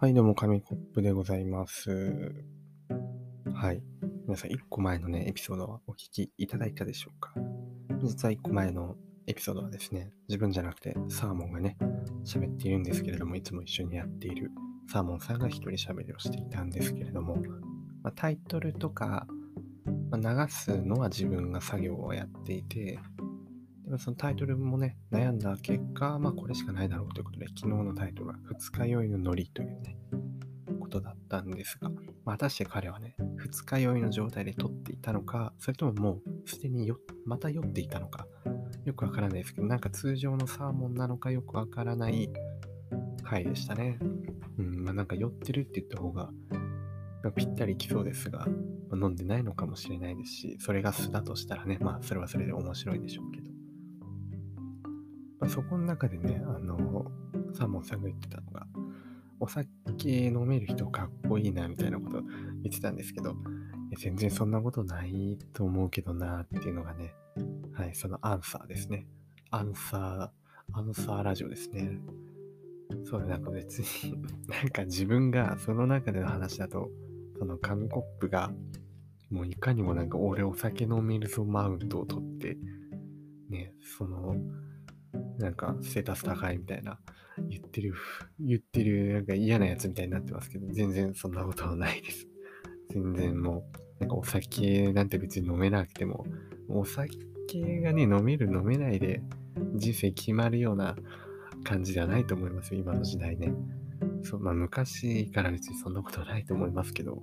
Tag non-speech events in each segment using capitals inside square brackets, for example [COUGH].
はい、どうも、紙コップでございます。はい。皆さん、1個前のね、エピソードはお聞きいただいたでしょうか？実は1個前のエピソードはですね、自分じゃなくてサーモンがね、喋っているんですけれども、いつも一緒にやっているサーモンさんが一人喋りをしていたんですけれども、まあ、タイトルとか、まあ、流すのは自分が作業をやっていて、そのタイトルもね、悩んだ結果、まあこれしかないだろうということで、昨日のタイトルは二日酔いのノリというね、ことだったんですが、まあ、果たして彼はね、二日酔いの状態で撮っていたのか、それとももうすでによまた酔っていたのか、よくわからないですけど、なんか通常のサーモンなのかよくわからない回でしたね。うん、まあなんか酔ってるって言った方が、ぴったりきそうですが、まあ、飲んでないのかもしれないですし、それが素だとしたらね、まあそれはそれで面白いでしょうけど。まあ、そこの中でね、あの、サーモンさんが言ってたのが、お酒飲める人かっこいいなみたいなこと言ってたんですけど、全然そんなことないと思うけどなっていうのがね、はい、そのアンサーですね。アンサー、アンサーラジオですね。そうなんか別に [LAUGHS] なんか自分がその中での話だと、その紙コップが、もういかにもなんか俺お酒飲めるぞマウントを取って、ね、その、なんかステータス高いみたいな言ってる、言ってるなんか嫌なやつみたいになってますけど、全然そんなことはないです。全然もう、なんかお酒なんて別に飲めなくても、お酒がね、飲める飲めないで人生決まるような感じではないと思いますよ、今の時代ね。そう、まあ昔から別にそんなことはないと思いますけど、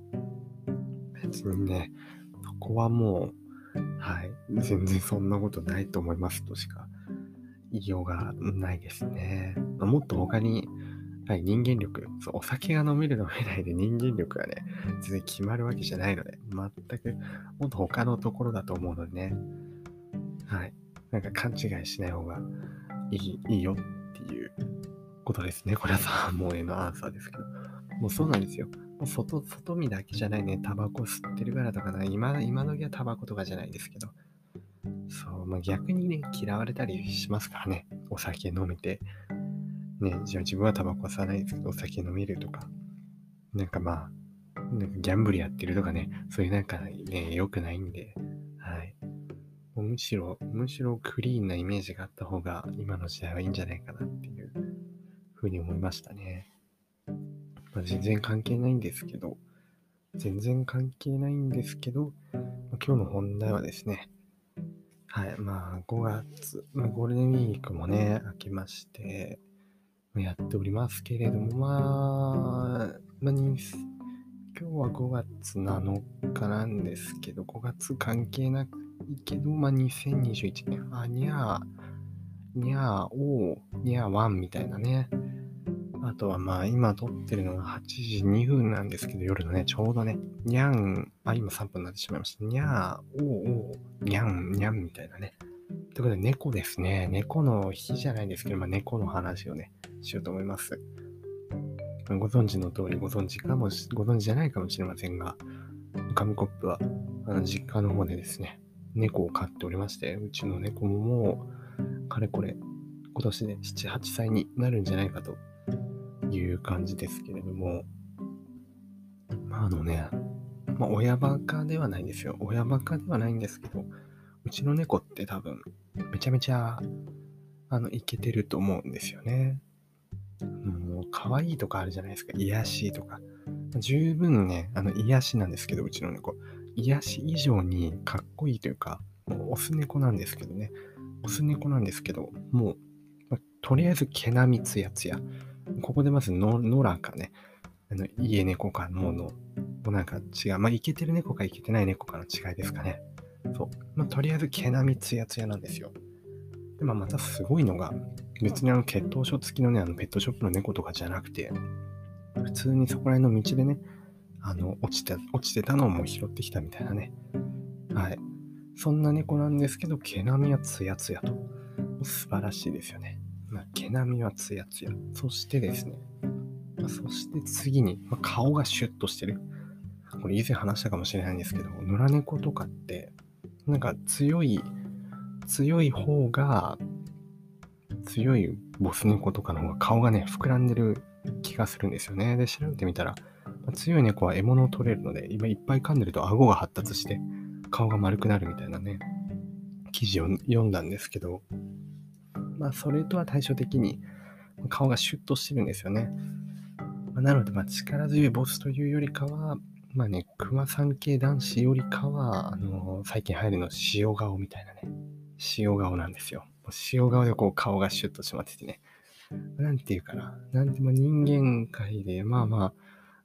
別にね、そこはもう、はい、全然そんなことないと思いますとしか言いようがないですね。もっと他に、はい、人間力そう、お酒が飲める飲めないで人間力がね、全然決まるわけじゃないので、全く、もっと他のところだと思うのでね、はい、なんか勘違いしない方がいいいいよっていうことですね。これはさ、もうへのアンサーですけど。もうそうなんですよ。もう外、外見だけじゃないね。タバコ吸ってるからとかな。今、今時はタバコとかじゃないですけど。まあ、逆にね、嫌われたりしますからね。お酒飲めて。ね、じゃあ自分はタバコ吸わないですけど、お酒飲めるとか。なんかまあ、なんかギャンブルやってるとかね、そういうなんかね、良くないんで、はい。むしろ、むしろクリーンなイメージがあった方が、今の時代はいいんじゃないかなっていうふうに思いましたね。まあ、全然関係ないんですけど、全然関係ないんですけど、今日の本題はですね、はい、まあ5月、まあ、ゴールデンウィークもね、明けまして、やっておりますけれども、まあ、まあ、今日は5月7日なんですけど、5月関係ないけど、まあ、2021年、あ、にゃー、にゃー、おー、にゃー1みたいなね。あとはまあ、今撮ってるのが8時2分なんですけど、夜のね、ちょうどね、にゃん、あ、今3分になってしまいました。にゃー、おー、おー、にゃん、にゃんみたいなね。ということで、猫ですね。猫の日じゃないですけど、まあ、猫の話をね、しようと思います。ご存知の通り、ご存知かもし、ご存知じゃないかもしれませんが、紙コップは、あの、実家の方でですね、猫を飼っておりまして、うちの猫ももう、かれこれ、今年で7、8歳になるんじゃないかという感じですけれども、まあ、あのね、まあ、親バカではないんですよ。親バカではないんですけど、うちの猫って多分、めちゃめちゃ、あの、いけてると思うんですよね。もう、可愛いとかあるじゃないですか。癒しとか。十分ね、あの、癒しなんですけど、うちの猫。癒し以上にかっこいいというか、もうオス猫なんですけどね。オス猫なんですけど、もう、とりあえず毛並みつやつや。ここでまず、野良かね、あの家猫かのの、もうなんか違う。まあ、いけてる猫かいけてない猫かの違いですかね。そう。まあ、とりあえず毛並みツヤツヤなんですよ。で、まあ、またすごいのが、別にあの血統書付きのね、あのペットショップの猫とかじゃなくて、普通にそこら辺の道でね、あの、落ちて、落ちてたのをもう拾ってきたみたいなね。はい。そんな猫なんですけど、毛並みはツヤツヤと。素晴らしいですよね。まあ、毛並みはツヤツヤ。そしてですね、まあ、そして次に、まあ、顔がシュッとしてる。これ以前話したかもしれないんですけど、野良猫とかって、なんか強い、強い方が、強いボス猫とかの方が顔がね、膨らんでる気がするんですよね。で、調べてみたら、ま、強い猫は獲物を取れるので、今いっぱい噛んでると顎が発達して顔が丸くなるみたいなね、記事を読んだんですけど、まあ、それとは対照的に顔がシュッとしてるんですよね。まあ、なので、ま、力強いボスというよりかは、まあね、熊さん系男子よりかは、あのー、最近流行るの塩顔みたいなね、塩顔なんですよ。塩顔でこう顔がシュッとしまっててね、なんていうかな、なんでも人間界で、まあま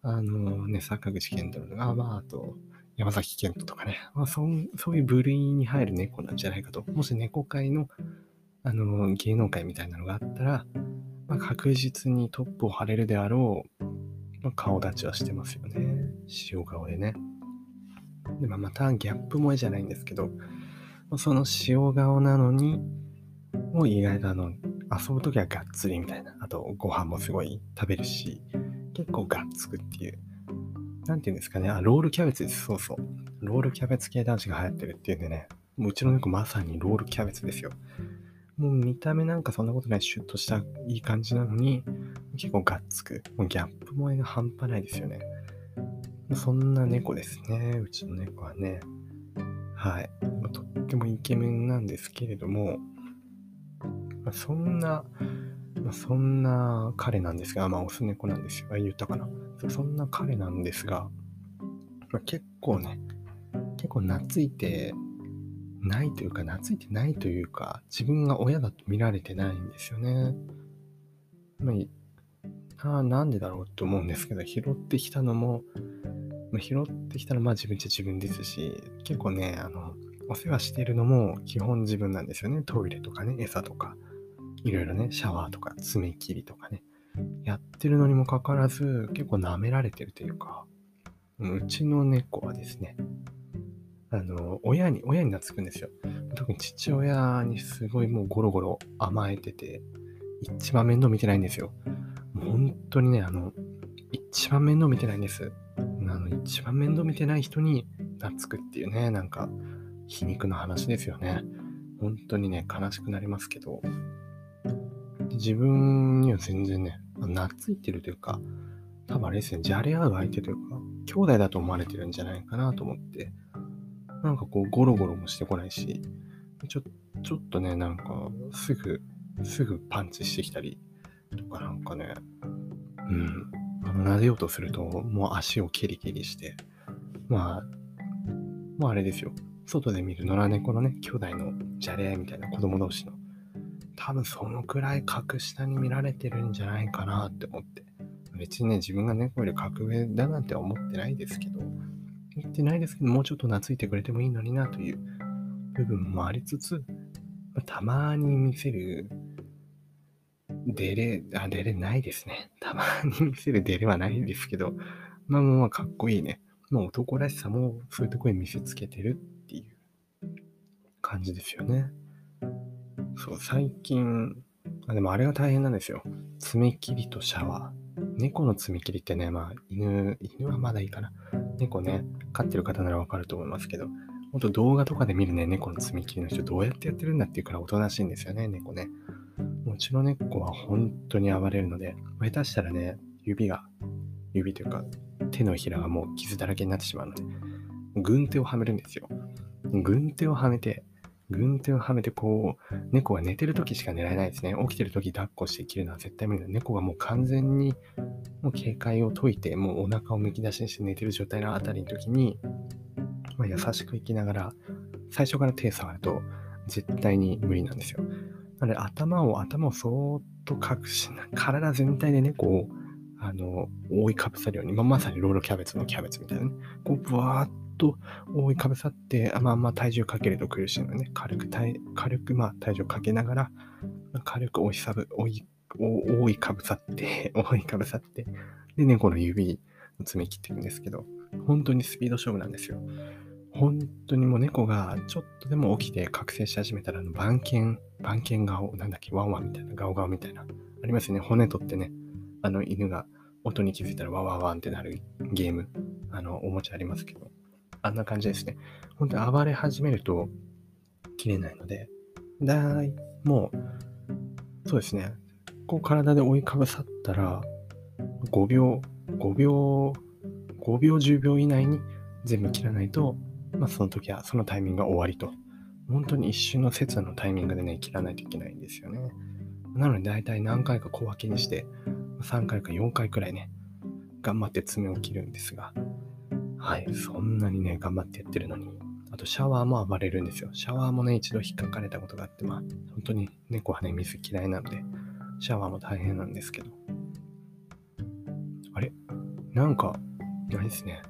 あ、あのー、ね、坂口健太郎とか、まあ、あと、山崎賢人とかね、まあそ、そういう部類に入る猫なんじゃないかと。もし猫界の、あの、芸能界みたいなのがあったら、まあ、確実にトップを張れるであろう、まあ、顔立ちはしてますよね。塩顔でね。で、まあ、またギャップ萌えじゃないんですけど、その塩顔なのに、もう意外とあの、遊ぶときはがっつりみたいな。あと、ご飯もすごい食べるし、結構がっつくっていう。なんていうんですかね。あ、ロールキャベツです。そうそう。ロールキャベツ系男子が流行ってるっていうんでね。もううちの猫まさにロールキャベツですよ。もう見た目なんかそんなことないシュッとしたいい感じなのに、結構がっつく。もうギャップ萌えが半端ないですよね。そんな猫ですね。うちの猫はね。はい。とってもイケメンなんですけれども、ま、そんな、そんな彼なんですが、まあ、オス猫なんですよ。言ったかな。そんな彼なんですが、ま、結構ね、結構懐いてないというか、懐いてないというか、自分が親だと見られてないんですよね。まあ、あなんでだろうと思うんですけど、拾ってきたのも、まあ、拾ってきたのはまあ自分っちゃ自分ですし、結構ね、あの、お世話してるのも基本自分なんですよね。トイレとかね、餌とか、いろいろね、シャワーとか爪切りとかね。やってるのにもかかわらず、結構舐められてるというか、うちの猫はですね、あの、親に、親に懐くんですよ。特に父親にすごいもうゴロゴロ甘えてて、一番面倒見てないんですよ。本当にね、あの、一番面倒見てないんです。あの、一番面倒見てない人に懐くっていうね、なんか、皮肉な話ですよね。本当にね、悲しくなりますけど、自分には全然ね、懐いてるというか、多分あれですね、じゃれ合う相手というか、兄弟だと思われてるんじゃないかなと思って、なんかこうゴロゴロもしてこないし、ちょちょっとね、なんかすぐ、すぐパンチしてきたりとかなんかね、うん、あの撫でようとするともう足をケリケリして、まあ、もうあれですよ。外で見る野良猫のね、兄弟のじゃれ合いみたいな子供同士の、多分そのくらい格下に見られてるんじゃないかなって思って。別にね、自分が猫より格上だなんて思ってないですけど、ってないですけど、もうちょっと懐いてくれてもいいのになという部分もありつつ、たまに見せる、デレ、あ、デレないですね。たまに見せるデレはないですけど、まあまあかっこいいね。まあ男らしさもそういうところに見せつけてるっていう感じですよね。そう、最近、あでもあれが大変なんですよ。爪切りとシャワー。猫の爪切りってね、まあ犬、犬はまだいいかな。猫ね、飼ってる方ならわかると思いますけど、ほんと動画とかで見るね、猫の爪切りの人どうやってやってるんだっていうからおとなしいんですよね、猫ね。うちの猫は本当に暴れるので、下手したらね、指が、指というか手のひらがもう傷だらけになってしまうので、軍手をはめるんですよ。軍手をはめて、軍手をはめて、こう、猫が寝てる時しか寝られないですね。起きてる時抱っこして切るのは絶対無理だ。猫がもう完全に、もう警戒を解いて、もうお腹をむき出しにして寝てる状態のあたりの時に、まあ、優しく生きながら、最初から手触ると、絶対に無理なんですよ。なので、頭を、頭をそーっと隠しな、体全体で猫を、あの、覆いかぶさるように、まあ、まさにロールキャベツのキャベツみたいなね、こう、ぶわーっと覆いかぶさって、あまあまあ体重かけると苦しいのでね、軽く体、軽くまあ体重かけながら、軽く覆いさぶ、覆い、覆いかぶさって、[LAUGHS] 覆いかぶさって、で、猫の指の爪切っていくんですけど、本当にスピード勝負なんですよ。本当にもう猫がちょっとでも起きて覚醒し始めたら、あの番犬、番犬顔、なんだっけ、ワンワンみたいな、ガオガオみたいな、ありますよね。骨取ってね、あの犬が音に気づいたらワンワンワンってなるゲーム、あの、おもちゃありますけど、あんな感じですね。本当に暴れ始めると切れないので、だーい、もう、そうですね。こう体で覆いかぶさったら、5秒、5秒、5秒、10秒以内に全部切らないと、まあ、その時は、そのタイミングが終わりと。本当に一瞬の切のタイミングでね、切らないといけないんですよね。なので、大体何回か小分けにして、3回か4回くらいね、頑張って爪を切るんですが、はい、そんなにね、頑張ってやってるのに、あとシャワーも暴れるんですよ。シャワーもね、一度引っかかれたことがあって、まあ、本当に猫はね、水嫌いなので、シャワーも大変なんですけど。あれ？なんか、あれですね。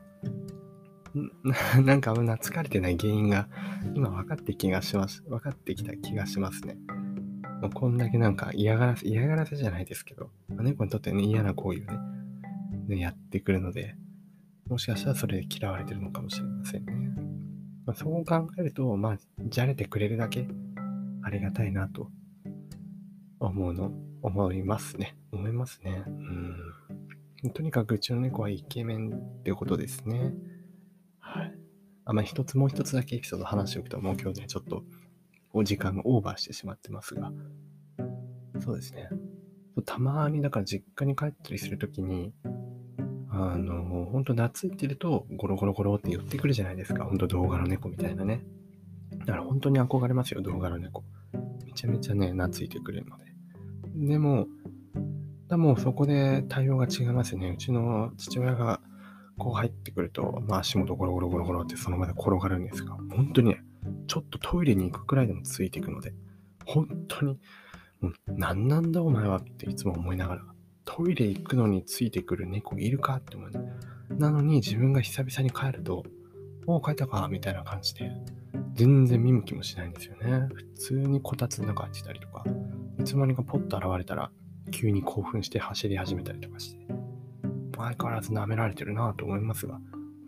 [LAUGHS] なんかあんな疲れてない原因が今分かって気がします。分かってきた気がしますね。もうこんだけなんか嫌がらせ、嫌がらせじゃないですけど、猫にとってね、嫌な行為をね、ねやってくるので、もしかしたらそれで嫌われてるのかもしれませんね。まあ、そう考えると、まあ、じゃれてくれるだけありがたいなと思うの、思いますね。思いますね。うん。とにかくうちの猫はイケメンってことですね。はい。あ、まあ、一つもう一つだけエピソード話しておくと、もう今日ね、ちょっとお時間がオーバーしてしまってますが、そうですね。たまに、だから実家に帰ったりするときに、あの、ほんと懐いてるとゴロゴロゴロって寄ってくるじゃないですか。ほんと動画の猫みたいなね。だから本当に憧れますよ、動画の猫。めちゃめちゃね、懐いてくれるので。でも、でもそこで対応が違いますよね。うちの父親がこう入ってくると、まあ足元ゴロゴロゴロゴロってその場で転がるんですが、本当にね、ちょっとトイレに行くくらいでもついていくので、本当に、もう何なんだお前はっていつも思いながらトイレ行くのについてくる猫いるかって思う、ね。なのに自分が久々に帰ると、おう帰ったかみたいな感じで、全然見向きもしないんですよね。普通にこたつの中入ってたりとか、いつの間にかポッと現れたら、急に興奮して走り始めたりとかして、相変わらず舐められてるなと思いますが、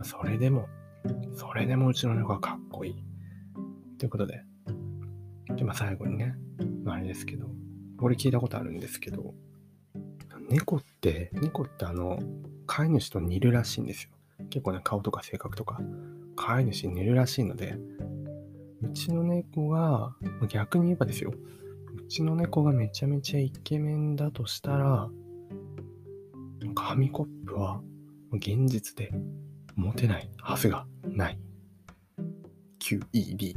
それでも、それでもうちの猫はかっこいい。ということで、今最後にね、あれですけど、これ聞いたことあるんですけど、猫って、猫ってあの、飼い主と似るらしいんですよ。結構ね、顔とか性格とか、飼い主に似るらしいので、ちの猫が、逆に言えばですよ、うちの猫がめちゃめちゃイケメンだとしたら、紙コップは現実で持てないはずがない。QED